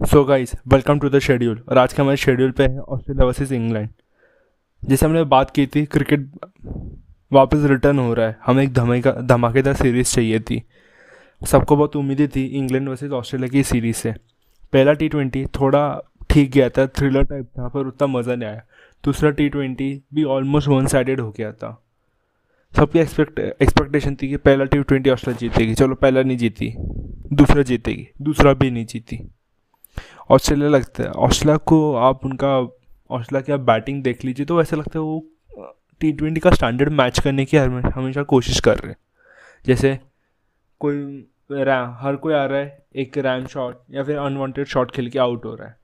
So guys welcome to the schedule और आज के हमारे शेड्यूल पे है ऑस्ट्रेलिया वर्सेस इंग्लैंड जैसे हमने बात की थी क्रिकेट वापस रिटर्न हो रहा है। हमें एक धमाका, धमाकेदार सीरीज़ चाहिए थी। सबको बहुत उम्मीदें थी इंग्लैंड वर्सेस ऑस्ट्रेलिया की सीरीज़ से। पहला टी ट्वेंटी थोड़ा ठीक गया था थ्रिलर टाइप था, पर उतना मज़ा नहीं आया। दूसरा टी ट्वेंटी भी ऑलमोस्ट वन साइडेड हो गया था। सबकी एक्सपेक्ट एक्सपेक्टेशन थी कि पहला टी ट्वेंटी ऑस्ट्रेलिया जीतेगी। चलो पहला नहीं जीती, दूसरा जीतेगी, दूसरा भी नहीं जीती। ऑस्ट्रेलिया लगता है। ऑस्ट्रेलिया को आप उनका, ऑस्ट्रेलिया की आप बैटिंग देख लीजिए तो ऐसा लगता है वो टी ट्वेंटी का स्टैंडर्ड मैच करने की हमेशा कोशिश कर रहे हैं। जैसे कोई रैम हर कोई आ रहा है, एक रैम शॉट या फिर अनवांटेड शॉट खेल के आउट हो रहा है।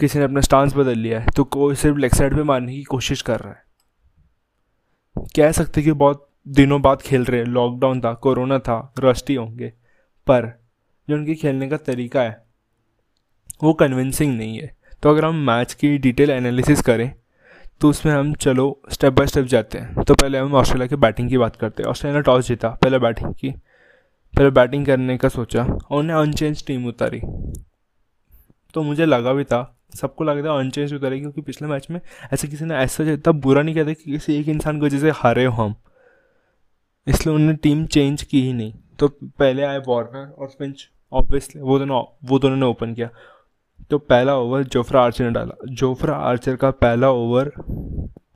किसी ने अपना स्टांस बदल लिया है तो कोई सिर्फ़ लेग साइड पे मारने की कोशिश कर रहा है। कह सकते कि बहुत दिनों बाद खेल रहे हैं। लॉकडाउन था, कोरोना था रस्टी होंगे। पर, जो उनके खेलने का तरीका है वो कन्विंसिंग नहीं है। तो अगर हम मैच की डिटेल एनालिसिस करें तो उसमें हम चलो स्टेप बाय स्टेप जाते हैं। तो पहले हम ऑस्ट्रेलिया की बैटिंग की बात करते हैं। ऑस्ट्रेलिया ने टॉस जीता, पहले बैटिंग की। पहले बैटिंग करने का सोचा, और उन्हें अनचेंज टीम उतारी। तो मुझे लगा भी था, सबको लगा था अनचेंज उतारी, क्योंकि पिछले मैच में ऐसे किसी ने ऐसा इतना बुरा नहीं कहता कि किसी एक इंसान को जैसे हारे हो हम। इसलिए उन्होंने टीम चेंज की ही नहीं। तो पहले आए वार्नर और फिंच ऑब्वियसली वो दोनों वो दोनों ने ओपन किया। तो पहला ओवर जोफ्रा आर्चर ने डाला। जोफ्रा आर्चर का पहला ओवर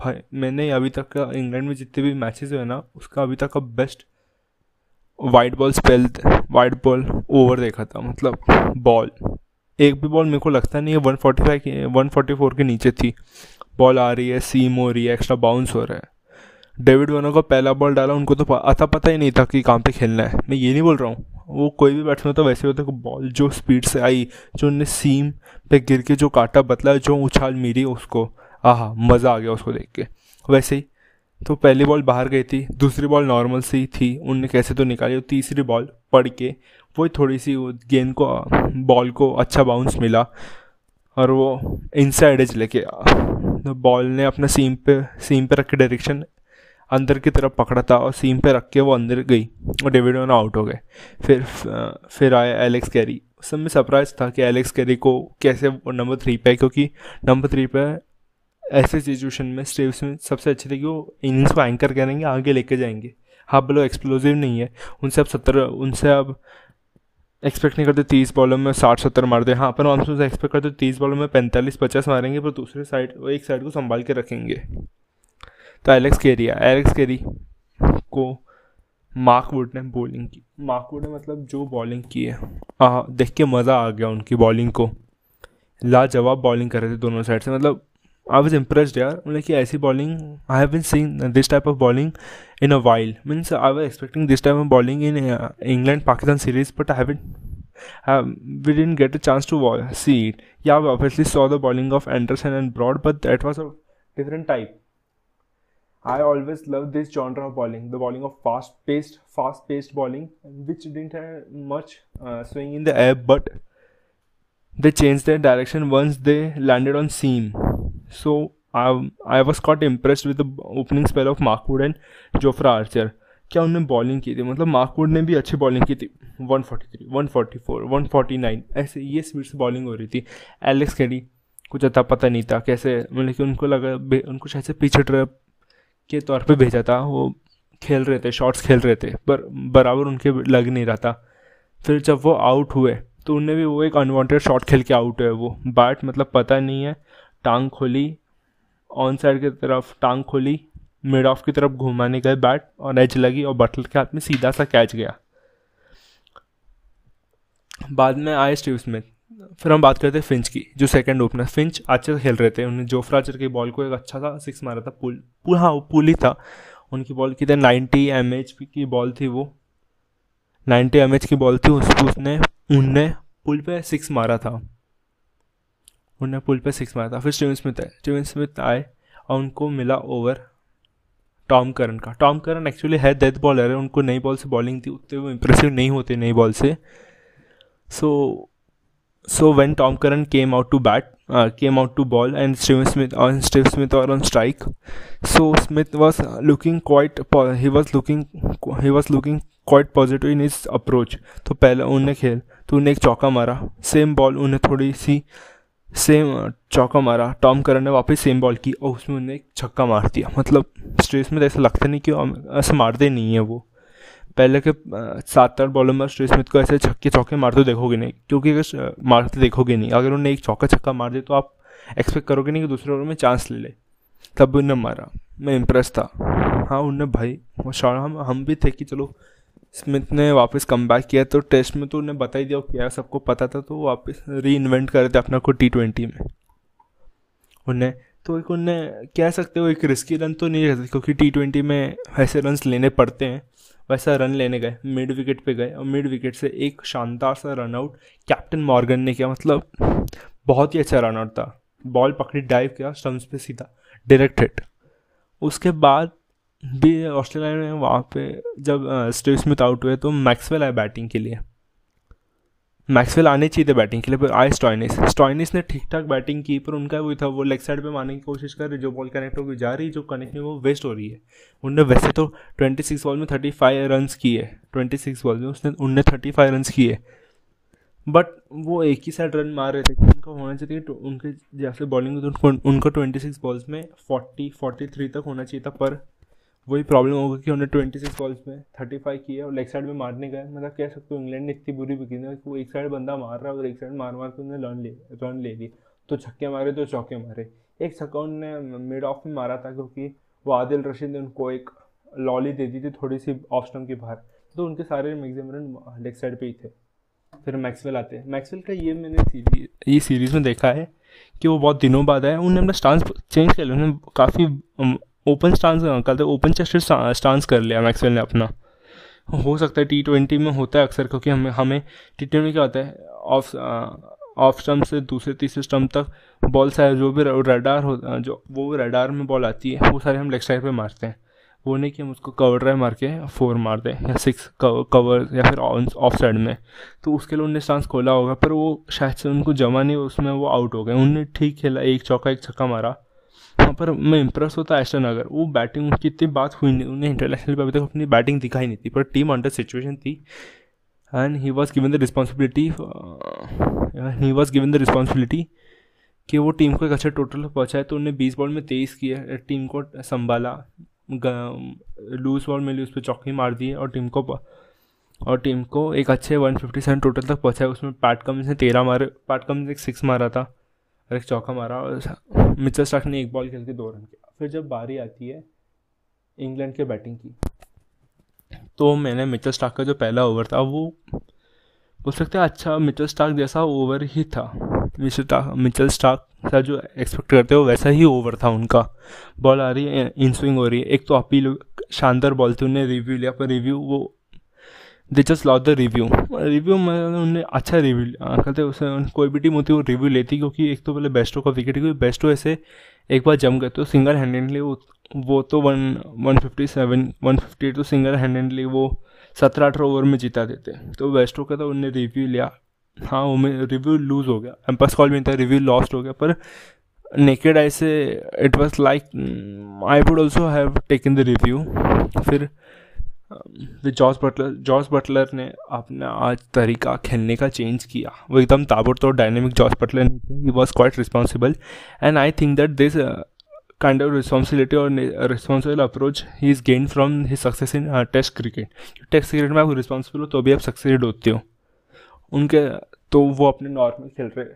भाई, मैंने अभी तक का इंग्लैंड में जितने भी मैचेस हुए ना, उसका अभी तक का best white ball spell white ball over देखा था मतलब बॉल एक भी बॉल मेरे को लगता नहीं है वन फोर्टी फाइव की वन फोर्टी फोर के नीचे थी। बॉल आ रही है सीम हो रही है एक्स्ट्रा बाउंस हो रहा है। डेविड वनो का पहला बॉल डाला, उनको तो अता पता ही नहीं था कि कहाँ पे खेलना है। मैं ये नहीं बोल रहा हूँ। वो कोई भी बैट्समैन होता, वैसे होता है बॉल जो स्पीड से आई, जो उनने सीम पे गिर के जो काटा बतला जो उछाल मिली उसको, आहा, मज़ा आ गया उसको देख के। वैसे ही तो पहली बॉल बाहर गई थी, दूसरी बॉल नॉर्मल सी थी, उनने कैसे तो निकाली, और तीसरी बॉल पड़ के वो थोड़ी सी गेंद को बॉल को अच्छा बाउंस मिला, और वो इनसाइड एज लेके बॉल ने अपना सीम पे सीम पे रख के डायरेक्शन अंदर की तरफ़ पकड़ा था और सीम पे रख के वो अंदर गई और डेविड वॉर्नर आउट हो गए। फिर फिर आया एलेक्स कैरी। उस समय सरप्राइज़ था कि एलेक्स कैरी को कैसे नंबर थ्री पे क्योंकि नंबर थ्री पे ऐसे सिचुएशन में स्टेव में सबसे अच्छे थे कि वो इनिंग्स को एंकर करेंगे, आगे लेके जाएँगे। हाँ बोलो एक्सप्लोजिव नहीं है। उनसे अब सत्तर, उनसे अब एक्सपेक्ट नहीं करते, तीस बॉलों में साठ, सत्तर मार दे। हाँ पर हम उनसे एक्सपेक्ट करते, तीस बॉलों में पैंतालीस, पचास मारेंगे, पर दूसरे साइड एक साइड को संभाल के रखेंगे। तो एलेक्स केरी एलेक्स केरी को मार्क वुड ने बॉलिंग की। मार्क वुड ने मतलब जो बॉलिंग की है। आ, देख के मज़ा आ गया उनकी बॉलिंग को। लाजवाब बॉलिंग कर रहे थे दोनों साइड से। मतलब आई वॉज़ इम्प्रेस्ड यार। मतलब कि ऐसी bowling I have been seen this type of bowling in a while means I was expecting this type of bowling in England Pakistan series but I have we didn't get a chance to see it. Yeah, we obviously saw the bowling of Anderson and Broad, but that was a different type. I always love this genre of bowling, the bowling of fast-paced, fast-paced bowling, which didn't have much uh, swing in the air, but they changed their direction once they landed on seam. So I, I was quite impressed with the opening spell of Markwood and Jofra Archer. क्या उन्होंने bowling की थी मतलब Mark Wood ने भी अच्छी bowling की थी 143, 144, 149 ऐसे ये स्पीड से बॉलिंग हो रही थी एलेक्स कैडी कुछ अता पता नहीं था कैसे मतलब कि उनको लगा उनको शायद से पीछे ट्रैप के तौर पे भेजा था, वो खेल रहे थे शॉट्स खेल रहे थे, पर बराबर उनके लग नहीं रहा था। फिर जब वो आउट हुए तो उनने भी वो एक अनवांटेड शॉट खेल के आउट हुए वो। बैट मतलब पता नहीं है, टांग खोली ऑन साइड की तरफ़ टांग खोली मिड ऑफ़ की तरफ़ घुमाने गए बैट और एज लगी और बटलर के हाथ में सीधा सा कैच गया। बाद में आए स्टीव स्मिथ फिर हम बात करते हैं फिंच की जो सेकंड ओपनर फिंच अच्छे से खेल रहे थे। उन्होंने जोफ्रा आर्चर की बॉल को एक अच्छा सा सिक्स मारा था पुल पुल हाँ पुल ही था। उनकी बॉल की नाइन्टी एम की बॉल थी वो। नाइन्टी एम की बॉल थी उसको उसने उनने पुल पे सिक्स मारा था। उनने पुल पे सिक्स मारा था। फिर स्टीवन स्मिथ आए। स्टीवन स्मिथ आए और उनको मिला ओवर टॉम करन का। टॉम करन एक्चुअली है डेथ बॉलर है। उनको नई बॉल से बॉलिंग थी उतने वो इम्प्रेसिव नहीं होते नई बॉल से so. So, so when Tom Curran came out to bat, uh, came out to ball, and Steve Smith uh, Steve Smith were on strike, so Smith was looking quite. He was looking. He was looking quite positive in his approach. तो पहले उन्हें खेल तो उन्हें एक चौका मारा same ball उन्हें थोड़ी सी सेम चौका मारा टॉम करन ने वापस सेम बॉल की और उसमें उन्हें एक छक्का मार दिया मतलब स्ट्रेस में ऐसा लगता नहीं कि ऐसे मारते नहीं है वो पहले के सात आठ बॉलर में स्ट्रेस स्मिथ को ऐसे छक्के चौके मारते देखोगे नहीं, क्योंकि अगर मारते देखोगे नहीं। अगर उन्हें एक चौका छक्का मार दे तो आप एक्सपेक्ट करोगे नहीं कि दूसरे ओवर में चांस ले ले। तब भी उन्हें मारा। मैं इम्प्रेस था। हाँ उन्हें भाई वो हम हम भी थे कि चलो स्मिथ ने वापस कम बैक किया तो टेस्ट में तो उन्हें बता ही दिया, क्या सबको पता था तो वापस री इन्वेंट कर थे अपना को टी ट्वेंटी में। उन्हें तो एक उन्हें, कह सकते हो, एक रिस्की रन तो नहीं रहती क्योंकि टी ट्वेंटी में ऐसे रन लेने पड़ते हैं। वैसा रन लेने गए मिड विकेट पे गए और मिड विकेट से एक शानदार सा रन आउट कैप्टन मॉर्गन ने किया। मतलब बहुत ही अच्छा रन आउट था। बॉल पकड़ी डाइव किया स्टम्स पे सीधा डायरेक्ट हिट उसके बाद भी ऑस्ट्रेलिया में वहाँ पे जब स्टीव स्मिथ आउट हुए तो मैक्सवेल आए बैटिंग के लिए। मैक्सवेल आने चाहिए थे बैटिंग के लिए, पर आए स्टॉइनिस। स्टॉइनिस ने ठीक ठाक बैटिंग की, पर उनका वो था, वो लेग साइड पे मारने की कोशिश कर रही, जो बॉल कनेक्ट होकर जा रही, जो कनेक्ट नहीं वो वेस्ट हो रही है। उनने वैसे तो ट्वेंटी सिक्स बॉल में थर्टी फाइव रन किए, ट्वेंटी सिक्स बॉल में उसने, उनने थर्टी फाइव रन किए। बट वो एक ही साइड रन मार रहे थे, उनका होना चाहिए तो उनके जैसे बॉलिंग तो उनको ट्वेंटी सिक्स बॉल्स में फोर्टी फोर्टी थ्री तक होना चाहिए था पर वही प्रॉब्लम होगा कि उन्होंने ट्वेंटी सिक्स बॉल्स में थर्टी फाइव किया और लेग साइड में मारने गए। मतलब कह सकते हो इंग्लैंड ने इतनी बुरी बिकी कि वो एक साइड बंदा मार रहा है और एक साइड मार मार के उन्होंने रन ले रन ले ली। तो छक्के मारे तो चौके मारे। एक छक्का उन्होंने मिड ऑफ़ में मारा था क्योंकि वो आदिल रशीद ने उनको एक लॉली दे दी थी थोड़ी सी ऑफ़ स्टम्प के बाहर। तो उनके सारे मैक्सिमम रन लेग साइड पे ही थे। फिर मैक्सवेल आते हैं। मैक्सवेल का ये मैंने सीरीज़ ये सीरीज़ में देखा है कि वो बहुत दिनों बाद आया। उन्होंने अपना स्टांस चेंज कर लिया। उन्होंने काफ़ी ओपन स्टांस कल तो ओपन चेस्ट स्टांस कर लिया मैक्सवेल ने अपना। हो सकता है टी ट्वेंटी में होता है अक्सर, क्योंकि हमें हमें टी ट्वेंटी क्या होता है ऑफ़ ऑफ़ स्टम्प से दूसरे, तीसरे स्टम्प तक बॉल सारे, जो भी रेडार हो, जो, वो रेडार में बॉल आती है, वो सारे हम लेग साइड पे मारते हैं। वो नहीं कि हम उसको कवर ड्राइव मार के फोर मार दें, या सिक्स कवर या फिर ऑफ़ साइड में। तो उसके लिए उनने स्टांस खोला होगा, पर वो शायद से उनको जमा नहीं, उसमें वो आउट हो गए। उनने ठीक खेला, एक चौका, एक छक्का मारा। वहाँ पर मैं इम्प्रेस होता एस्टन अगर। वो बैटिंग उनकी इतनी बात हुई नहीं, उन्हें इंटरनेशनल पर अभी तक अपनी बैटिंग दिखाई नहीं थी, पर टीम अंडर सिचुएशन थी। And he was given the responsibility he was given the responsibility कि वो टीम को एक अच्छा टोटल पहुँचाए तो उन्हें बीस बॉल में तेईस किया टीम को संभाला। लूज बॉल मिली उस पर चौकी मार दी और टीम को और टीम को एक अच्छे वन फिफ्टी सेवन टोटल तक पहुँचाया। उसमें पैट कम ने तेरह मारे पैट ने एक सिक्स मारा था और एक चौका मारा और मिचल स्टार्क ने एक बॉल खेल के दो रन किया। फिर जब बारी आती है, इंग्लैंड के बैटिंग की तो मैंने मिचल स्टार्क का जो पहला ओवर था, वो बोल सकते हैं अच्छा मिचल स्टार्क जैसा ओवर ही था। मिचर मिचल स्टार्क सा जो एक्सपेक्ट करते हो वैसा ही ओवर था उनका। बॉल आ रही है इन स्विंग हो रही है। एक तो अपील शानदार बॉल थी उन्हें रिव्यू लिया, पर रिव्यू वो दे just law the review review में उन्होंने अच्छा रिव्यू कहते उसे कोई भी टीम होती है, वो रिव्यू लेती क्योंकि एक तो पहले बेस्टो का विकेट क्योंकि बेस्टो ऐसे एक बार जम गए तो सिंगल हैंडेडली वो वो तो one one fifty seven one fifty eight तो सिंगल हैंडेडली वो सत्रह अठारह ओवर में जीता देते तो बेस्टो का तो उन्होंने रिव्यू लिया। हाँ वो में रिव्यू लूज़ हो गया। एम्पस कॉल भी था रिव्यू लॉस्ट हो गया, पर naked I say it was like I would also have taken the review फिर जॉर्ज बटलर जॉर्ज बटलर ने अपना आज तरीका खेलने का चेंज किया। वो एकदम ताबड़तोड़ डायनेमिक जॉर्ज बटलर नहीं थे। He was quite responsible and I think that this kind of responsibility और responsible approach he is gain from his success in test cricket test cricket में आप रिस्पॉन्सिबल हो तो भी आप सक्सेड होते हो। उनके तो वो अपने नॉर्मल खेल रहे।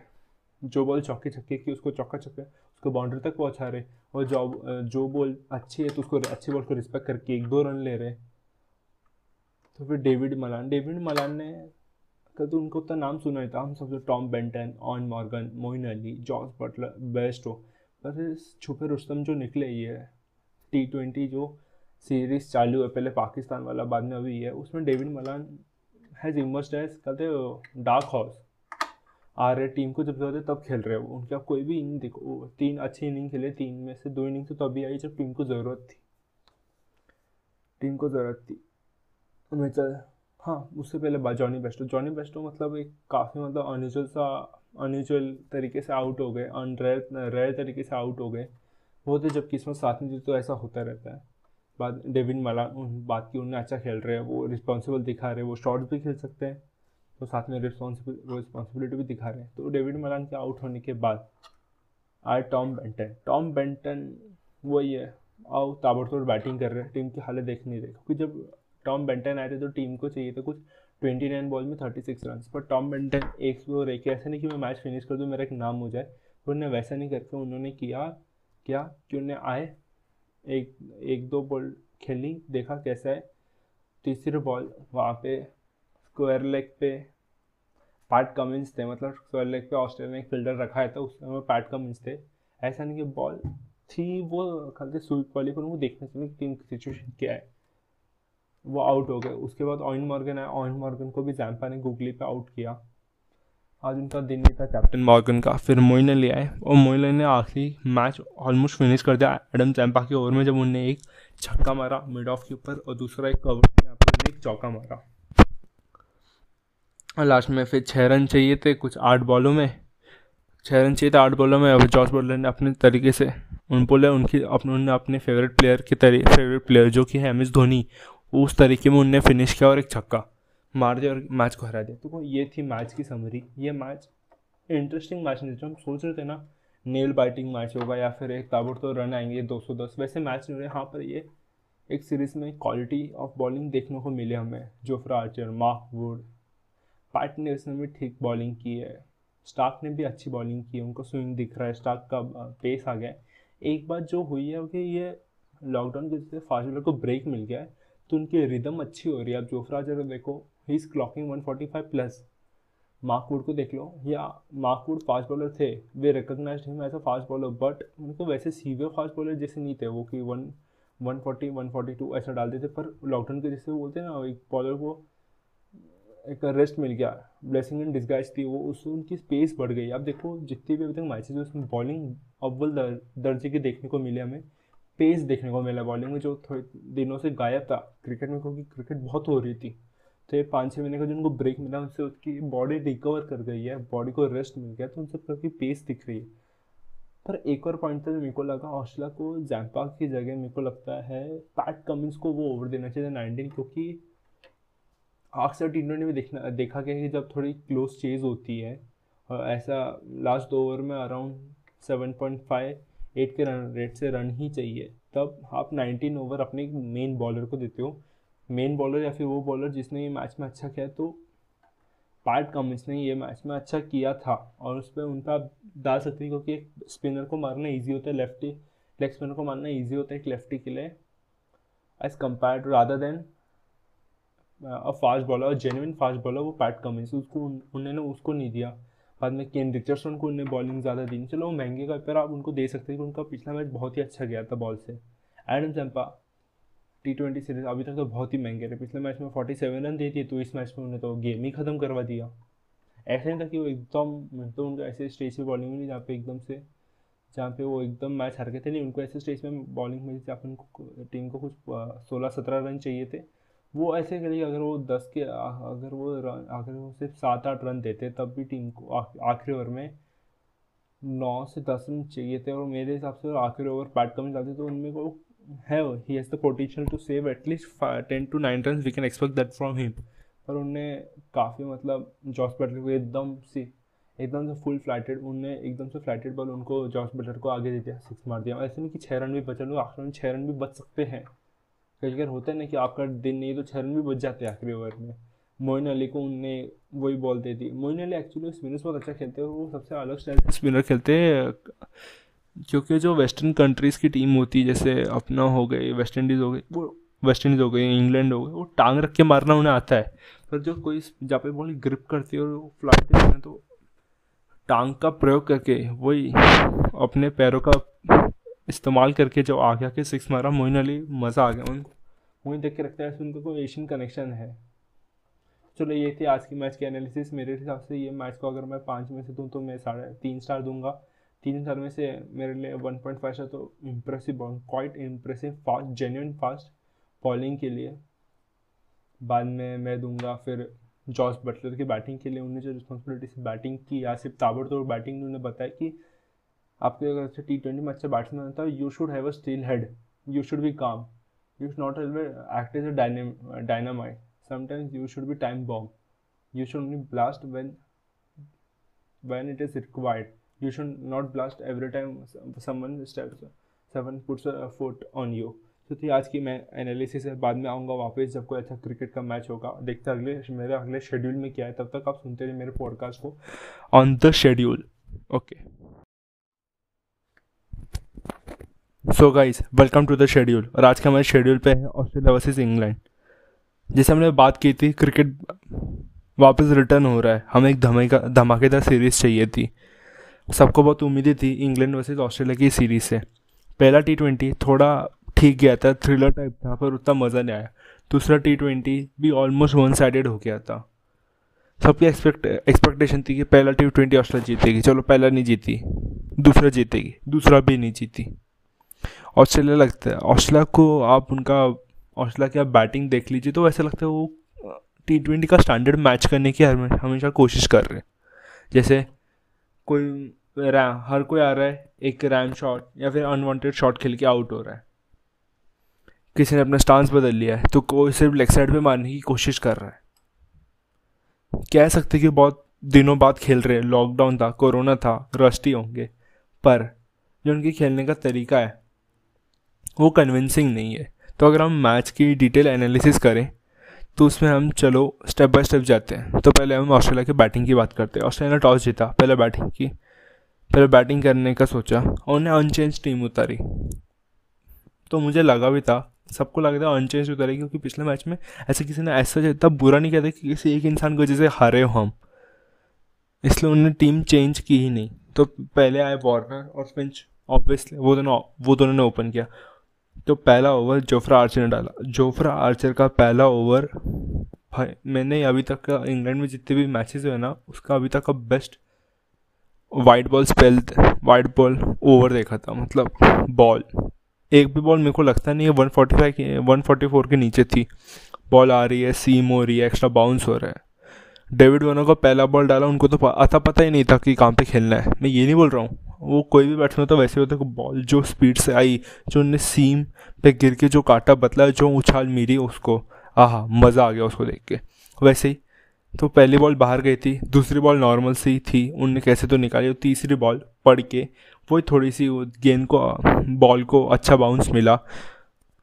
जो बॉल चौके छक्के की उसको चौका छक्के, उसको बाउंड्री तक पहुँचा रहे। और जो जो बॉल अच्छी है तो उसको अच्छी बॉल को रिस्पेक्ट करके एक दो रन ले रहे। तो फिर डेविड मलान डेविड मलान ने का तो उनको उतना नाम सुना ही था, हम सब Tom Banton, Eoin Morgan, Moeen Ali, George Buttler, best हो। पर छुपे रुस्तम जो निकले, ये टी ट्वेंटी जो सीरीज़ चालू है पहले पाकिस्तान वाला, बाद में अभी है उसमें David Malan has emerged as कहते डार्क हॉर्स आ रहे टीम को जब ज़रूरत तब खेल रहे हो उनके आप कोई भी इनिंग देखो तीन अच्छी इनिंग खेले, तीन में से दो इनिंग तो तभी आई जब टीम को ज़रूरत थी। टीम को ज़रूरत थी। मिचल हाँ उससे पहले बात जॉनी बेस्टो जॉनी बेस्टो मतलब एक काफ़ी मतलब अनयूजल सा अनयूजल तरीके से आउट हो गए अनरेयर रेयर तरीके से आउट हो गए। वो तो जब किस्मत साथ में थी तो ऐसा होता रहता है। बाद डेविड मला बात की उन्हें अच्छा खेल रहे हैं, वो रिस्पॉन्सिबल दिखा रहे हैं, वो शॉर्ट भी खेल सकते हैं तो साथ में रिस्पॉन्सिबिल रिस्पॉन्सिबिलिटी भी दिखा रहे हैं। तो डेविड मलान के आउट होने के बाद, आए टॉम बेंटन टॉम बेंटन वही है आओ ताबड़तोड़ बैटिंग कर रहे हैं टीम की हालत देख नहीं रहे। क्योंकि जब टॉम बेंटन आए थे तो टीम को चाहिए था कुछ ट्वेंटी नाइन बॉल में थर्टी सिक्स रन पर टॉम बेंटन एक वो रहे कि ऐसा नहीं कि मैं मैच फिनिश कर दूँ, मेरा एक नाम हो जाए। उन्होंने वैसा नहीं करके उन्होंने किया, क्या कि उन्हें आए, एक एक दो बॉल खेली, देखा कैसा है। तीसरी बॉल वहाँ पे स्क्वायर लेग पे पैट कमिंस थे मतलब स्क्वायर लेग पे ऑस्ट्रेलिया ने एक फील्डर रखा है था उस समय पैट कमिंस थे। ऐसा नहीं कि बॉल थी वो, खाली स्वीप वाली, पर वो देखना चाहिए टीम की सिचुएशन क्या है। वो आउट हो गए। उसके बाद ऑइन मॉर्गन आया। ऑइन मॉर्गन को भी जैम्पा ने गूगली पे आउट किया। आज उनका दिन नहीं था कैप्टन मॉर्गन का। फिर मोइन ले आए और मोइन ने आखिरी मैच ऑलमोस्ट फिनिश कर दिया एडम जैम्पा के ओवर में, जब उन्होंने एक छक्का मारा मिड ऑफ़ के ऊपर और दूसरा एक कवर यहाँ एक चौका मारा। और लास्ट में फिर छः रन चाहिए थे कुछ आठ बॉलों में। छः रन चाहिए थे आठ बॉलों में। अब जॉर्ज बॉलर ने अपने तरीके से उन बोले उनकी अपने अपने फेवरेट प्लेयर के तरीके फेवरेट प्लेयर जो कि है एम एस धोनी उस तरीके में उनने फिनिश किया और एक छक्का। मार दिया और मैच को हरा दिया। तो ये थी मैच की समरी ये मैच इंटरेस्टिंग मैच नहीं जो हम सोच रहे थे ना नेल बाइटिंग मैच होगा या फिर एक ताबड़ तो रन आएँगे 210 वैसे मैच नहीं हो रहे हाँ पर ये एक सीरीज़ में क्वालिटी ऑफ़ बॉलिंग देखने को मिले हमें। Jofra Archer Mark Wood Pat ने उसने भी ठीक बॉलिंग की है। स्टार्क ने भी अच्छी बॉलिंग की है। उनको स्विंग दिख रहा है। स्टार्क का पेस आ गया है। एक बात जो हुई है कि ये लॉकडाउन की वजह से फास्ट बॉलर को ब्रेक मिल गया है। तो उनकी रिदम अच्छी हो रही है। अब जोफ्रा जरा देखो he is clocking 145 plus Mark Wood को देख लो। या मार्कवुड फास्ट बॉलर थे। वे recognise him as a fast bowler but उनको वैसे सीवियर फास्ट बॉलर जैसे नहीं थे वो कि one one forty one forty two ऐसा डालते थे। पर लॉकडाउन के जैसे बोलते हैं ना एक बॉलर को एक रेस्ट मिल गया। ब्लेसिंग इन डिस्गाइज थी वो। उससे उनकी स्पेस बढ़ गई। अब देखो जितनी भी अभी तक मैचेज उसमें बॉलिंग अव्वल दर, दर्जे की देखने को मिले हमें। पेस देखने को मिला बॉलिंग में, जो थोड़े दिनों से गायब था क्रिकेट में, क्योंकि क्रिकेट बहुत हो रही थी। तो ये पाँच छः महीने का जो उनको ब्रेक मिला उनसे उसकी बॉडी रिकवर कर गई है बॉडी को रेस्ट मिल गया तो उनसे काफ़ी पेस दिख रही है। पर एक और पॉइंट था जो मेरे को लगा ऑस्ट्रेलिया को जैम्पा की जगह मेरे को लगता है पैट कमिंस को वो ओवर देना चाहिए नाइनटीन क्योंकि अक्सर टी ट्वेंटी में देखना, देखा गया कि जब थोड़ी क्लोज चेज होती है, और ऐसा लास्ट ओवर में around seven point five eight के रन, रेट से रन ही चाहिए। तब आप नाइनटीन ओवर अपने मेन बॉलर को देते हो। मेन बॉलर या फिर वो बॉलर जिसने ये मैच में अच्छा किया तो पैट कमिंस ने ये मैच में अच्छा किया था और उस पर उन पर आप डाल सकते हैं क्योंकि एक स्पिनर को मारना ईजी होता है लेफ्टी लेग स्पिनर को मारना ईजी होता है एक लेफ्टी के लिए। As compare to rather than a fast bowler genuine fast bowler वो पैट कमिंस उसको उन्होंने उसको नहीं दिया। बाद में केन रिचर्डसन को उन्हें बॉलिंग ज़्यादा दी चलो, वो महँगे का पर आप उनको दे सकते हैं उनका पिछला मैच बहुत ही अच्छा गया था बॉल से। Adam Zampa T twenty series अभी तक तो बहुत ही महँगे रहे। पिछले मैच में फोर्टी सेवन रन दी थी तो इस मैच में उन्हें तो गेम ही ख़त्म करवा दिया। ऐसे नहीं था कि वो एकदम तो उनको ऐसे स्टेज पे बॉलिंग नहीं, जहाँ पे एकदम से, जहाँ पे वो एकदम मैच हार गए थे नहीं, उनको ऐसे स्टेज में बॉलिंग मिली जहाँ उनको टीम को कुछ, सोलह सत्रह रन चाहिए थे वो ऐसे करेगी, अगर वो दस के अगर वो रन, अगर वो सिर्फ़ सात आठ रन देते, तब भी टीम को आखिरी ओवर में नौ से दस रन चाहिए थे और मेरे हिसाब से आखिरी ओवर पैट कमिंग डालते तो उनमें को है he has the potential to save at least ten to nine run we can expect that from him पर उनने काफ़ी मतलब जॉस बटलर को एकदम से एकदम से फुल फ्लाइटेड उनने एकदम से फ्लाइटेड बॉल उनको जॉस बटलर को आगे दे दिया सिक्स मार दिया। ऐसे नहीं कि छः रन भी बचा लो आखिर में छः रन भी बच सकते हैं। कई बार होता है ना कि आपका दिन नहीं तो छः रन भी बच जाते हैं आखिरी ओवर में। मोइन अली को उनने वही बॉल दे दी। मोइन अली एक्चुअली स्पिनर्स बहुत अच्छा खेलते हैं वो सबसे अलग स्टाइल से स्पिनर खेलते हैं। क्योंकि जो वेस्टर्न कंट्रीज़ की टीम होती है, जैसे अपना हो गई वेस्ट इंडीज़ हो गई वो वेस्ट इंडीज़ हो गई इंग्लैंड हो गई वो टांग रख के मारना उन्हें आता है। पर जो कोई जहाँ पे बॉल ग्रिप करती है और वो फ़्लाइट तो टांग का प्रयोग करके वही अपने पैरों का इस्तेमाल करके जो आ गया कि सिक्स मारा मोइन अली मज़ा आ गया उनको वहीं देख के रखता है उनका कोई एशियन कनेक्शन है। चलो, ये थी आज की मैच की एनालिसिस मेरे हिसाब से ये मैच को अगर मैं पाँच में से दूँ तो मैं साढ़े तीन स्टार दूँगा। तीन स्टार में से मेरे लिए वन पॉइंट फाइव स्टार तो impressive quite impressive fast genuine fast bowling के लिए। बाद में मैं दूँगा फिर जॉस बटलर की बैटिंग के लिए। उन्होंने जो रिस्पॉन्सिबिलिटी से बैटिंग की, या सिर्फ़ ताबड़तोड़ बैटिंग उन्होंने बताया कि आपके अगर अच्छा टी ट्वेंटी में अच्छा बैट्समैन होता है you should have a steel head you should be calm you should not act as a dynamite sometimes you should be time bomb you should only blast when when it is required. You should not blast every time someone steps, someone puts a on you. तो थी आज की मैं analysis है। बाद में आऊँगा वापस जब कोई अच्छा क्रिकेट का मैच होगा। देखते अगले, मेरे अगले शेड्यूल में क्या है। तब तक आप सुनते रहिए मेरे पॉडकास्ट को on the schedule okay so guys welcome to the schedule और आज का हमारे शेड्यूल पे है ऑस्ट्रेलिया वर्सेस इंग्लैंड जैसे हमने बात की थी क्रिकेट वापस रिटर्न हो रहा है। हमें एक धमाका, धमाकेदार सीरीज़ चाहिए थी। सबको बहुत उम्मीदें थी इंग्लैंड वर्सेस ऑस्ट्रेलिया की सीरीज़ से। पहला टी ट्वेंटी थोड़ा ठीक गया था थ्रिलर टाइप था, पर उतना मज़ा नहीं आया। दूसरा टी ट्वेंटी भी ऑलमोस्ट वन साइडेड हो गया था। सबकी एक्सपेक्ट एक्सपेक्टेशन थी कि पहला टी ट्वेंटी ऑस्ट्रेलिया जीतेगी। चलो पहला नहीं जीती, दूसरा जीतेगी, दूसरा भी नहीं जीती। ऑस्ट्रेलिया लगता है। ऑस्ट्रेलिया को आप उनका ऑस्ट्रेलिया की आप बैटिंग देख लीजिए तो वैसा लगता है वो टी ट्वेंटी का स्टैंडर्ड मैच करने की हमेशा कोशिश कर रहे हैं। जैसे कोई रैम हर कोई आ रहा है, एक रैम शॉट या फिर अनवांटेड शॉट खेल के आउट हो रहा है। किसी ने अपना स्टांस बदल लिया है तो कोई सिर्फ़ लेग साइड पे मारने की कोशिश कर रहा है। कह सकते कि बहुत दिनों बाद खेल रहे हैं। लॉकडाउन था, कोरोना था रस्टी होंगे। पर जो उनके खेलने का तरीका है वो कन्विंसिंग नहीं है। तो अगर हम मैच की डिटेल एनालिसिस करें तो उसमें हम चलो स्टेप बाय स्टेप जाते हैं। तो पहले हम ऑस्ट्रेलिया की बैटिंग की बात करते हैं। ऑस्ट्रेलिया ने टॉस जीता, पहले बैटिंग की। पहले बैटिंग करने का सोचा और उन्हें अनचेंज टीम उतारी। तो मुझे लगा भी था, सबको लग रहा है अनचेंज उतारे, क्योंकि पिछले मैच में ऐसे किसी ने ऐसा इतना बुरा नहीं कहता कि किसी एक इंसान को जैसे हारे हो हम। इसलिए उन्होंने टीम चेंज की ही नहीं। तो पहले आए वार्नर और फिंच ऑब्वियसली वो दोनों वो दोनों ने ओपन किया। तो पहला ओवर जोफ्रा आर्चर ने डाला। जोफ्रा आर्चर का पहला ओवर भाई, मैंने अभी तक का इंग्लैंड में जितने भी मैचेस हुए ना, उसका अभी तक का best white ball spell white ball over देखा था मतलब बॉल एक भी बॉल मेरे को लगता नहीं है वन फोर्टी फाइव की वन फोर्टी फोर के नीचे थी। बॉल आ रही है सीम हो रही है एक्स्ट्रा बाउंस हो रहा है। डेविड वनो का पहला बॉल डाला, उनको तो आता पता ही नहीं था कि कहाँ पे खेलना है। मैं ये नहीं बोल रहा हूँ। वो कोई भी बैट्समैन होता वैसे होता है बॉल जो स्पीड से आई, जो उनने सीम पे गिर के जो काटा बतला जो उछाल मिली उसको, आहा, मज़ा आ गया उसको देख के। वैसे ही तो पहली बॉल बाहर गई थी, दूसरी बॉल नॉर्मल सी थी, उनने कैसे तो निकाली और तीसरी बॉल पड़ के वो थोड़ी सी गेंद को बॉल को अच्छा बाउंस मिला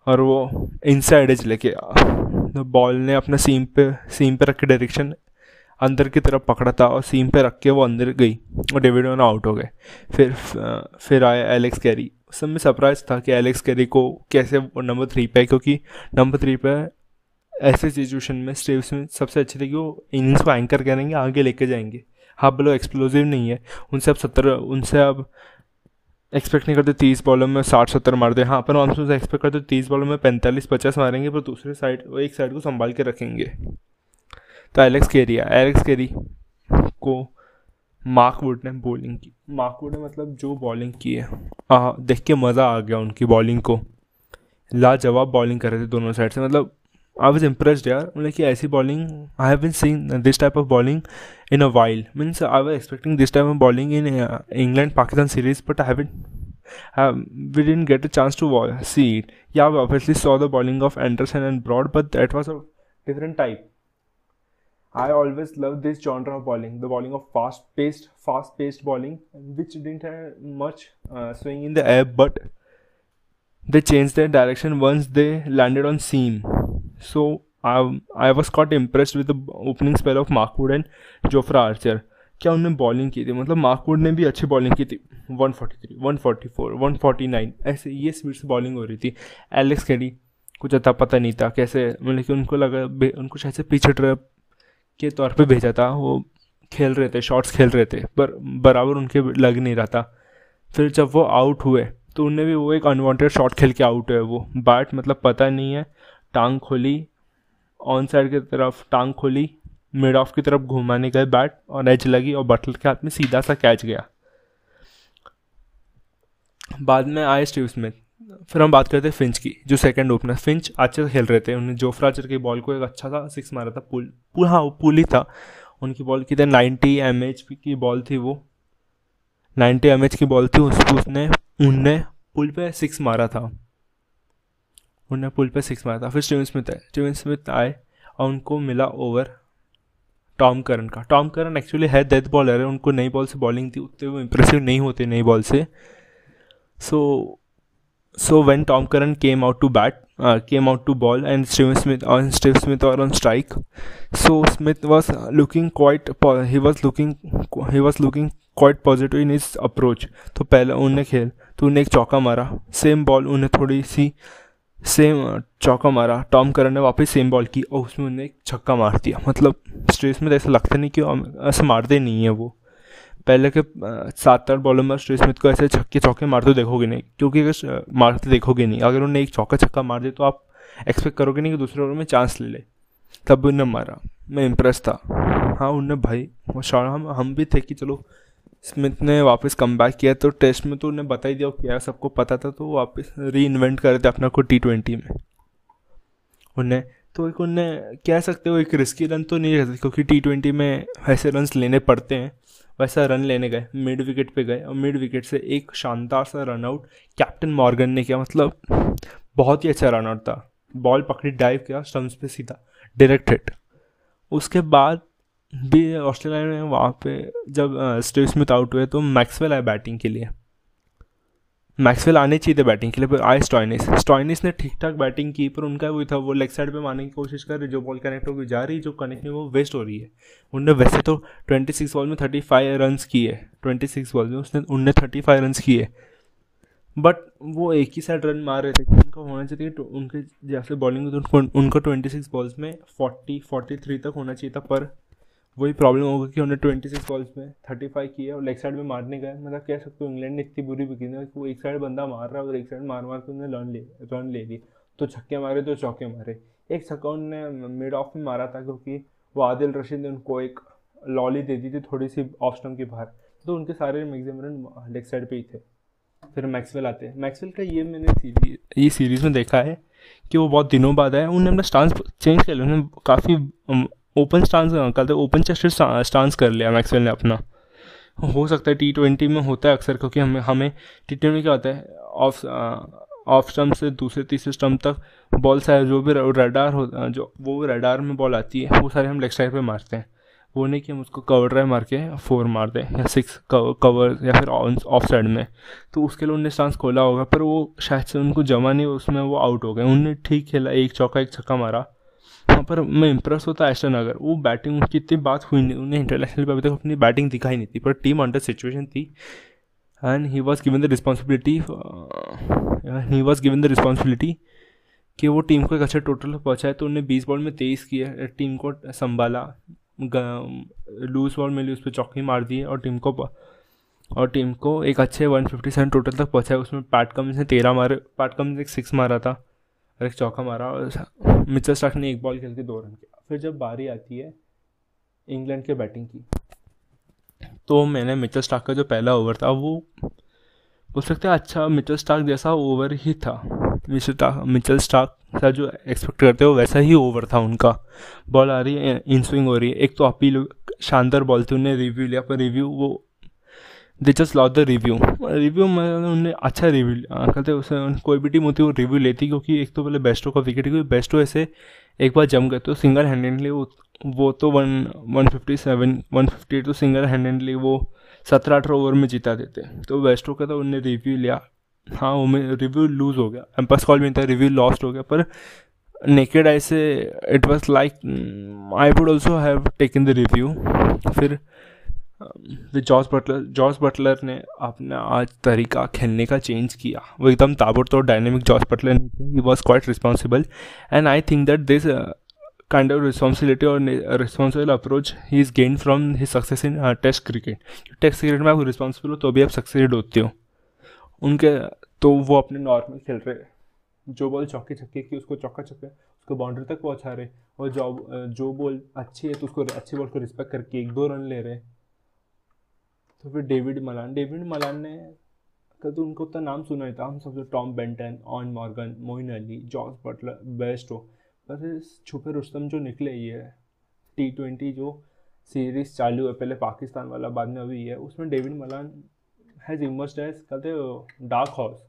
और वो इनसाइड एज लेके तो बॉल ने अपना सीम पे सीम पे रख के डायरेक्शन अंदर की तरफ़ पकड़ा था और सीम पे रख के वो अंदर गई और डेविड वन आउट हो गए। फिर फिर आया एलेक्स कैरी। उस समय सरप्राइज़ था कि एलेक्स कैरी को कैसे नंबर थ्री पे क्योंकि नंबर थ्री पे ऐसे सिचुएशन में स्टेव में सबसे अच्छे थे कि वो इनिंग्स को एंकर करेंगे, आगे लेके जाएँगे। हाँ बोलो एक्सप्लोजिव नहीं है। उनसे अब सत्तर, उनसे अब एक्सपेक्ट नहीं करते, तीस बॉलों में साठ, सत्तर मार दे। हाँ पर हम उससे एक्सपेक्ट करते, तीस बॉलों में पैंतालीस, पचास मारेंगे, पर दूसरे साइड एक साइड को संभाल के रखेंगे। तो एलेक्स केरी आया एलेक्स केरी को मार्क वुड ने बॉलिंग की। मार्क वुड ने मतलब जो बॉलिंग की है। हाँ देख के मज़ा आ गया उनकी बॉलिंग को। लाजवाब बॉलिंग कर रहे थे दोनों साइड से। मतलब आई वॉज़ impressed यार। मतलब कि ऐसी bowling I have been seen this type of bowling in a while means I was expecting this type of bowling in England Pakistan series but I haven't we didn't get a chance to see it. Yeah, we obviously saw the bowling of Anderson and Broad, but that was a different type. I always loved this genre of bowling, the bowling of fast-paced, fast-paced bowling, which didn't have much uh, swing in the air, but they changed their direction once they landed on seam. So I, I was quite impressed with the opening spell of Mark Wood and Jofra Archer क्या उन्होंने bowling की थी मतलब Mark Wood ने भी अच्छी bowling की थी 143, 144, 149 ऐसे ये स्पीड से बॉलिंग हो रही थी एलेक्स कैडी कुछ अता पता नहीं था कैसे मतलब कि उनको लगा उनको शायद से पीछे ट्रैप के तौर पे भेजा था। वो खेल रहे थे शॉट्स खेल रहे थे, पर बराबर उनके लग नहीं रहा था। फिर जब वो आउट हुए तो उनने भी वो एक अनवांटेड शॉट खेल के आउट हुए वो। बैट मतलब पता नहीं है, टांग खोली ऑन साइड की तरफ़ टांग खोली मिड ऑफ़ की तरफ़ घुमाने गए बैट और एज लगी और बटलर के हाथ में सीधा सा कैच गया। बाद में आए स्टीव स्मिथ फिर हम बात करते हैं फिंच की, जो सेकंड ओपनर फिंच अच्छे से खेल रहे थे। उन्होंने जोफ्रा आर्चर की बॉल को एक अच्छा सा सिक्स मारा था। पुल पुल हाँ वो पुल ही था। उनकी बॉल की थी नाइन्टी एम की बॉल थी वो। नाइन्टी एम की बॉल थी। उस उसने, उनने पुल पे सिक्स मारा था। उन्होंने पुल पे सिक्स मारा था। फिर स्टीवन स्मिथ आए। स्टीवन स्मिथ आए और उनको मिला ओवर टॉम करन का। टॉम करन एक्चुअली है डेथ बॉलर है। उनको नई बॉल से बॉलिंग थी। उतने वो इंप्रेसिव नहीं होते नई बॉल से। So so when Tom Curran came out to bat came out to ball and Steve Smith और स्टीव स्मिथ और on strike so Smith was looking quite he was looking he was looking quite positive in is approach तो पहले उन्हें खेल तो उन्हें एक चौका मारा सेम बॉल उन्हें थोड़ी सी सेम चौका मारा। टॉम करन ने वापस सेम बॉल की और उसमें उन्हें एक छक्का मार दिया। मतलब स्ट्रेस में तो ऐसा लगता नहीं कि ऐसा मारते नहीं है वो। पहले के सात आठ बॉलों में स्ट्रेस स्मिथ को ऐसे छक्के चौके मारते देखोगे नहीं, क्योंकि अगर मारते देखोगे नहीं। अगर उन्हें एक चौका छक्का मार दे तो आप एक्सपेक्ट करोगे नहीं कि दूसरे ओवर में चांस ले ले। तब भी उन्हें मारा। मैं इम्प्रेस था। हाँ उन्हें भाई, वो हम हम भी थे कि चलो, स्मिथ ने वापस कम बैक किया तो टेस्ट में तो उन्हें बता ही दिया, क्या सबको पता था तो वापस री इन्वेंट कर थे अपना को टी ट्वेंटी में। उन्हें तो एक उन्हें, कह सकते हो, एक रिस्की रन तो नहीं रहते क्योंकि टी ट्वेंटी में ऐसे रन लेने पड़ते हैं। वैसा रन लेने गए मिड विकेट पे गए और मिड विकेट से एक शानदार सा रन आउट कैप्टन मॉर्गन ने किया। मतलब बहुत ही अच्छा रनआउट था। बॉल पकड़ी डाइव किया स्टम्स पे सीधा डायरेक्ट हिट उसके बाद भी ऑस्ट्रेलिया में वहाँ पे जब स्टीव स्मिथ आउट हुए तो मैक्सवेल आए बैटिंग के लिए। मैक्सवेल आने चाहिए थे बैटिंग के लिए, पर आए स्टॉइनिस। स्टॉइनिस ने ठीक ठाक बैटिंग की, पर उनका वही था, वो लेग साइड पे मारने की कोशिश कर रही, जो बॉल कनेक्ट होकर जा रही, जो कनेक्ट नहीं, वो वेस्ट हो रही है। उनने वैसे तो ट्वेंटी सिक्स बॉल में थर्टी फाइव रन किए, ट्वेंटी सिक्स बॉल में उसने, उनने थर्टी फाइव रन किए। बट वो एक ही साइड रन मार रहे थे उनका होना चाहिए तो उनके जैसे बॉलिंग तो उनको ट्वेंटी सिक्स बॉल्स में फोर्टी फोर्टी थ्री तक होना चाहिए था, पर वही प्रॉब्लम होगा कि उन्होंने ट्वेंटी सिक्स बॉल्स में थर्टी फाइव किया और लेग साइड में मारने गए मतलब कह सकते हो, इंग्लैंड ने इतनी बुरी बिकी है कि वो एक साइड बंदा मार रहा है और एक साइड मार मार के उन्होंने रन ले रन ले ली। तो छक्के मारे तो चौके मारे। एक छक्का उन्होंने मिड ऑफ़ में मारा था क्योंकि वो आदिल रशीद ने उनको एक लॉली दे दी थी थोड़ी सी ऑफ़ स्टम्प के बाहर। तो उनके सारे मैक्सिमम रन लेग साइड पे ही थे। फिर मैक्सवेल आते हैं। मैक्सवेल का ये मैंने सीरीज़ ये सीरीज़ में देखा है कि वो बहुत दिनों बाद आया। उन्होंने अपना स्टांस चेंज कर लिया। उन्होंने काफ़ी ओपन स्टांस करते ओपन चेस्ट स्टांस कर लिया, मैक्सवेल ने अपना। हो सकता है टी ट्वेंटी में होता है अक्सर, क्योंकि हमें हमें टी ट्वेंटी क्या होता है ऑफ़ ऑफ़ स्टम्प से दूसरे, तीसरे स्टम्प तक बॉल सारे जो भी रेडार हो, जो, वो रेडार में बॉल आती है, वो सारे हम लेग साइड पे मारते हैं। वो नहीं कि हम उसको कवर ड्राइव मार के फोर मार दें, या सिक्स कवर या फिर ऑफ़ साइड में। तो उसके लिए उनने स्टांस खोला होगा, पर वो शायद से उनको जमा नहीं, उसमें वो आउट हो गए। उनने ठीक खेला, एक चौका, एक छक्का मारा। वहाँ पर मैं इम्प्रेस होता एस्टन अगर। वो बैटिंग उनकी इतनी बात हुई नहीं, उन्हें इंटरनेशनल पर अभी तक अपनी बैटिंग दिखाई नहीं थी, पर टीम अंडर सिचुएशन थी। And he was given the responsibility he was given the responsibility कि वो टीम को एक अच्छा टोटल पहुँचाए। तो उन्हें बीस बॉल में तेईस किया टीम को संभाला। लूज बॉल मिली उस पर चौकी मार दी और टीम को, और टीम को एक अच्छे वन फिफ्टी सेवन टोटल तक पहुँचाया। उसमें पैट कम ने तेरह मारे पैट कम ने एक सिक्स मारा था। एक चौका मारा और मिचल स्टार्क ने एक बॉल खेल के दो रन किया। फिर जब बारी आती है, इंग्लैंड के बैटिंग की तो मैंने मिचल स्टार्क का जो पहला ओवर था, वो बोल सकते हैं अच्छा मिचल स्टार्क जैसा ओवर ही था। मिचल स्टार्क का जो एक्सपेक्ट करते हो वैसा ही ओवर था उनका। बॉल आ रही है इन स्विंग हो रही है। एक तो अपील शानदार बॉल थी उन्हें रिव्यू लिया, पर रिव्यू वो दे just law the review review में उन्हें अच्छा रिव्यू कहते उसे कोई भी टीम होती है, वो रिव्यू लेती क्योंकि एक तो पहले बेस्टो का विकेट क्योंकि बेस्टो ऐसे एक बार जम गए तो सिंगल हैंडेडली वो वो तो one one fifty seven one fifty eight तो सिंगल हैंडेडली वो सत्रह अठारह ओवर में जीता देते। तो बेस्टो का तो उन्हें रिव्यू लिया। हाँ वो में रिव्यू लूज़ हो गया। एम्पस कॉल भी था रिव्यू लॉस्ट हो गया, पर naked I say it was like I would also have taken the review फिर जॉर्ज बटलर जॉर्ज बटलर ने अपना आज तरीका खेलने का चेंज किया। वो एकदम ताबड़तोड़ डायनेमिक जॉर्ज बटलर नहीं थे he was quite responsible and I think that this kind of responsibility और responsible approach he is gain from his success in test cricket test cricket में आप रिस्पॉन्सिबल हो तो भी आप सक्सेड होते हो। उनके तो वो अपने नॉर्मल खेल रहे। जो बॉल चौके छक्के की, उसको चौका छक्के, उसको बाउंड्री तक पहुँचा रहे। और जो जो बॉल अच्छी है तो उसको अच्छी बॉल को रिस्पेक्ट करके एक दो रन ले रहे। तो फिर डेविड मलान डेविड मलान ने कल तो उनको उतना नाम सुना ही था, हम सब Tom Banton, Eoin Morgan, Moeen Ali, George Buttler, best हो। पर छुपे रुस्तम जो निकले, ये टी ट्वेंटी जो सीरीज़ चालू है, पहले पाकिस्तान वाला, बाद में अभी है उसमें David Malan has emerged as कहते डार्क हॉर्स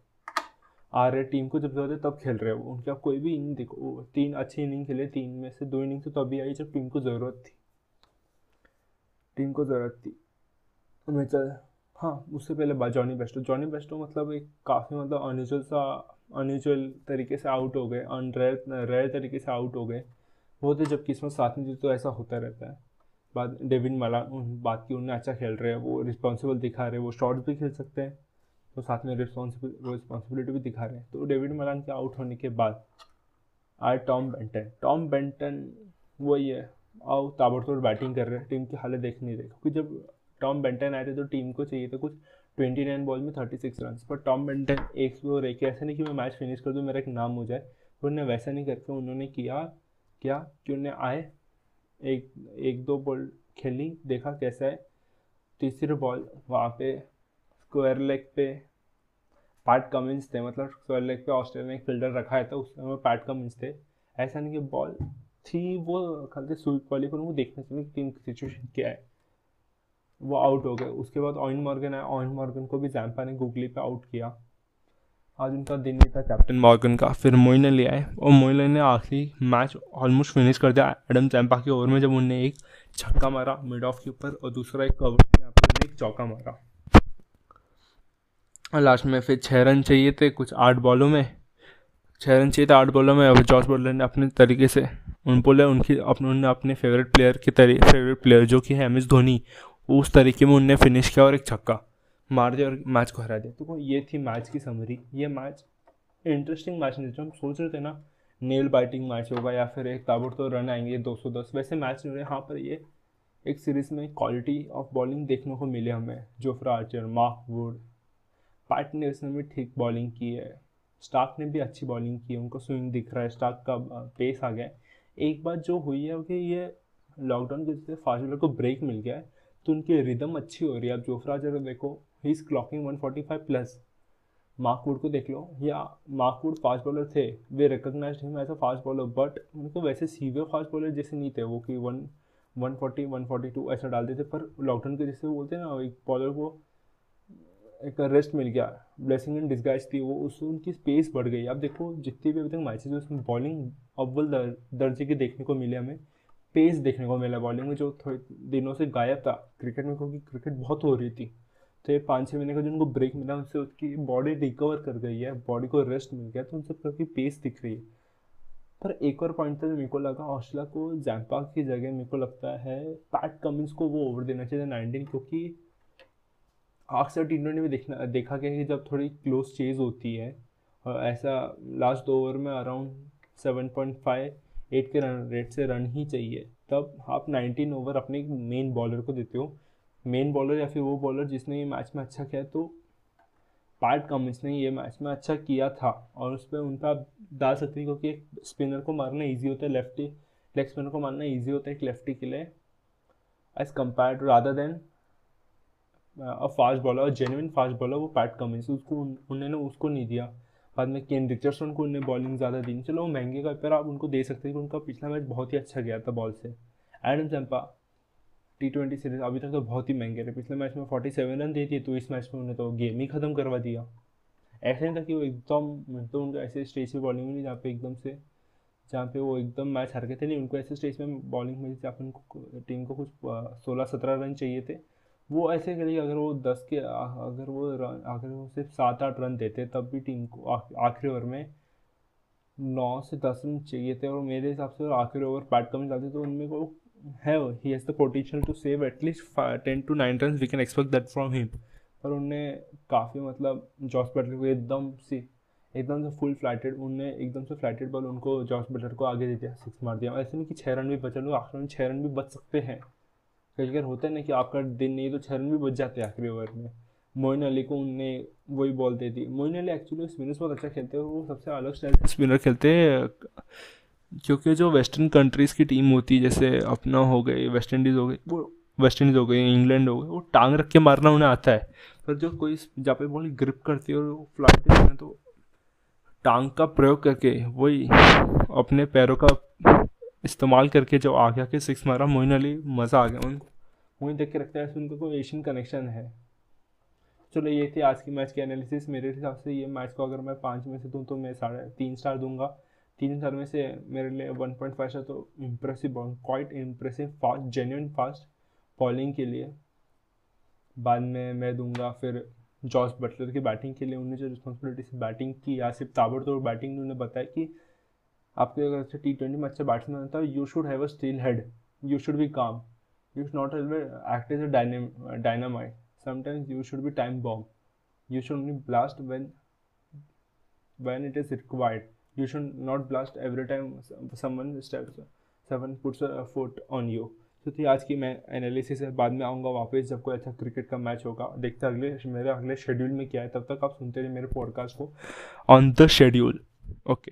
आ रहे टीम को जब है, तब खेल रहे हो उनके आप कोई भी इनिंग देखो तीन अच्छी इनिंग खेले, तीन में से दो इनिंग तो तभी आई जब टीम को ज़रूरत थी। टीम को ज़रूरत थी। मैं चल हाँ उससे पहले बात जॉनी बेस्टो जॉनी बेस्टो मतलब एक काफ़ी मतलब अनयूजल सा अनयूजल तरीके से आउट हो गए अनरेयर रेयर तरीके से आउट हो गए। वो तो जब किस्मत साथ में थी तो ऐसा होता रहता है। बाद डेविन मला बात की उन्हें अच्छा खेल रहे हैं, वो रिस्पॉन्सिबल दिखा रहे हैं, वो शॉर्ट भी खेल सकते हैं तो साथ में रिस्पॉन्सिबिल रिस्पॉन्सिबिलिटी भी दिखा रहे हैं। तो डेविड मलान के आउट होने के बाद, आए टॉम बेंटन। टॉम बेंटन, वही है आओ ताबड़तोड़ बैटिंग कर रहे हैं, टीम की हालत देख नहीं रहे, क्योंकि जब टॉम बेंटन आए थे तो टीम को चाहिए था कुछ ट्वेंटी नाइन बॉल में थर्टी सिक्स रन पर टॉम बेंटन एक वो रह के ऐसा नहीं कि मैं मैच फिनिश कर दूँ, मेरा एक नाम हो जाए। तो उन्होंने वैसा नहीं करके उन्होंने किया, क्या कि उन्हें आए, एक एक दो बॉल खेली, देखा कैसा है। तीसरी बॉल वहाँ पे स्क्वायर लेग पे पैट कमिंस थे मतलब स्क्वायर लेग पे ऑस्ट्रेलिया ने एक फील्डर रखा है था उस समय पैट कमिंस थे। ऐसा नहीं कि बॉल थी, वो खाली स्वीप वाली, पर वो देखना कि टीम की सिचुएशन क्या है। वो आउट हो गए। उसके बाद ऑइन मॉर्गन आया। ऑइन मॉर्गन को भी जैम्पा ने गूगली पे आउट किया। आज उनका दिन नहीं था। कैप्टन मॉर्गन का फिर मोइन ले आए। और मोइन ने आखिरी मैच ऑलमोस्ट फिनिश कर दिया। एडम चैम्पा के ओवर में जब उन्होंने एक छक्का मारा मिड ऑफ़ के ऊपर और दूसरा एक कवर एक चौका मारा। और लास्ट में फिर छः रन चाहिए थे कुछ आठ बॉलों में। छः रन चाहिए था, आठ बॉलों में। अब जॉर्ज बॉलर ने अपने तरीके से उन बोले उनकी उन्होंने अपने फेवरेट प्लेयर के तरीके फेवरेट प्लेयर जो कि है एम एस धोनी उस तरीके में उनने फिनिश किया और एक छक्का मार दिया और मैच को हरा दिया। तो ये थी मैच की समरी ये मैच इंटरेस्टिंग मैच नहीं था। हम सोच रहे थे ना नेल बाइटिंग मैच होगा या फिर एक ताबड़ तो रन आएँगे 210 वैसे मैच नहीं हो रहे यहाँ पर ये एक सीरीज़ में क्वालिटी ऑफ़ बॉलिंग देखने को मिले हमें। Jofra Archer Mark Wood Pat ने उसने भी ठीक बॉलिंग की है। स्टार्क ने भी अच्छी बॉलिंग की है। उनको स्विंग दिख रहा है। स्टार्क का पेस आ गया है। एक बात जो हुई है कि ये लॉकडाउन की वजह से फास्ट बॉलर को ब्रेक मिल गया है। तो उनकी रिदम अच्छी हो रही है। अब जोफराज अगर देखो he is clocking 145 plus Mark Wood को देख लो। या मार्कवुड फास्ट बॉलर थे। वे recognise him as a fast bowler but उनको वैसे सीवियर फास्ट बॉलर जैसे नहीं थे वो कि one one forty one forty two ऐसा डालते थे। पर लॉकडाउन के जैसे बोलते हैं ना, एक बॉलर को एक रेस्ट मिल गया। ब्लेसिंग इन डिस्गाइज थी वो। उससे उनकी स्पेस बढ़ गई। अब देखो, जितनी भी अभी तक मैचेज उसमें बॉलिंग अव्वल दर्जे के देखने को मिले हमें। पेस देखने को मिला बॉलिंग में, जो थोड़े दिनों से गायब था क्रिकेट में, क्योंकि क्रिकेट बहुत हो रही थी। तो ये पाँच छः महीने का जो उनको ब्रेक मिला, उनसे उसकी बॉडी रिकवर कर गई है बॉडी को रेस्ट मिल गया तो उनसे काफ़ी पेस दिख रही है। पर एक और पॉइंट था जो मेरे को लगा ऑस्ट्रेलिया को जैम्पा की जगह मेरे को लगता है पैट कमिंस को वो ओवर देना चाहिए नाइनटीन क्योंकि अक्सर टी ट्वेंटी में देखना, देखा गया कि जब थोड़ी क्लोज चेज होती है, और ऐसा लास्ट ओवर में around seven point five eight के रन, रेट से रन ही चाहिए। तब आप नाइनटीन ओवर अपने मेन बॉलर को देते हो। मेन बॉलर या फिर वो बॉलर जिसने ये मैच में अच्छा किया तो पार्ट कमिंस ने ये मैच में अच्छा किया था। और उस पर उन पर आप डाल सकते हैं क्योंकि एक स्पिनर को मारना ईजी होता है लेफ्टी लेग स्पिनर को मारना ईजी होता है एक लेफ्टी के लिए। As compare to rather than fast bowler और जेन्यन फास्ट बॉलर वो पैट कमिंस उसको उन्होंने उसको नहीं दिया। बाद में केन रिचर्डसन को उन्हें बॉलिंग ज़्यादा दी चलो, वो महँगे का पर आप उनको दे सकते हैं कि उनका पिछला मैच बहुत ही अच्छा गया था बॉल से। Adam Zampa T twenty series अभी तक तो बहुत ही महँगे रहे। पिछले मैच में फोर्टी सेवन रन दे दिए तो इस मैच में उन्हें तो गेम ही ख़त्म करवा दिया। ऐसे नहीं था कि वो एकदम तो उनको ऐसे स्टेज पे बॉलिंग मिली जहाँ पे एकदम से, जहाँ पे वो एकदम मैच हार गए थे। नहीं, उनको ऐसे स्टेज में बॉलिंग मिली जहाँ पे उनको टीम को कुछ सोलह सत्रह रन चाहिए थे वो ऐसे करिए अगर वो दस के अगर वो रन, अगर वो सिर्फ़ सात आठ रन देते, तब भी टीम को आखिरी ओवर में नौ से दस रन चाहिए थे और मेरे हिसाब से आखिरी ओवर बैट कम जाते तो उनमें को है he has the potential to save at least ten to nine run we can expect that from him पर उनने काफ़ी मतलब जॉस बटलर को एकदम सी, एकदम से फुल फ्लाइटेड उनने एकदम से फ्लाइटेड बॉल उनको जॉस बटलर को आगे दे दिया सिक्स मार दिया। ऐसे नहीं कि छः रन भी बचा लो आखिर में छः रन भी बच सकते हैं। कई बार होता है ना कि आपका दिन नहीं तो छः रन भी बच जाते हैं आखिरी ओवर में। मोइन अली को उनने वही बॉल दे दी। मोइन अली एक्चुअली स्पिनर्स बहुत अच्छा खेलते हैं वो सबसे अलग स्टाइल से स्पिनर खेलते हैं। क्योंकि जो वेस्टर्न कंट्रीज़ की टीम होती है, जैसे अपना हो गई वेस्ट इंडीज़ हो गई, वो वेस्ट इंडीज़ हो गई इंग्लैंड हो गई, वो टांग रख के मारना उन्हें आता है। पर जो कोई जहाँ पे बॉल ग्रिप करती है और फ़्लाइट है तो टांग का प्रयोग करके वही अपने पैरों का इस्तेमाल करके जो आ गया कि सिक्स मारा मोइन अली मज़ा आ गया। उनको मोइन देख के रखता है उनको कोई एशियन कनेक्शन है। चलो, ये थी आज की मैच की एनालिसिस मेरे हिसाब से ये मैच को अगर मैं पाँच में से दूँ तो मैं साढ़े तीन स्टार दूँगा। तीन स्टार में से मेरे लिए वन पॉइंट फाइव स्टार तो impressive quite impressive fast genuine fast bowling के लिए। बाद में मैं दूँगा फिर जॉस बटलर की बैटिंग के लिए। उन्होंने जो रिस्पॉन्सिबिलिटी से बैटिंग की, या सिर्फ़ ताबड़तोड़ बैटिंग उन्होंने बताया कि आपके अगर अच्छा टी ट्वेंटी में अच्छा बैट्समैन होता है you should have a steel head you should be calm you should not act as a dynamite sometimes you should be time bomb. You should only blast when when it is required. You should not blast every time someone steps, someone puts a on you. तो थी आज की मैं analysis है। बाद में आऊँगा वापस जब कोई अच्छा क्रिकेट का मैच होगा। देखते अगले, मेरे अगले शेड्यूल में क्या है। तब तक आप सुनते रहिए मेरे पॉडकास्ट को। On the schedule okay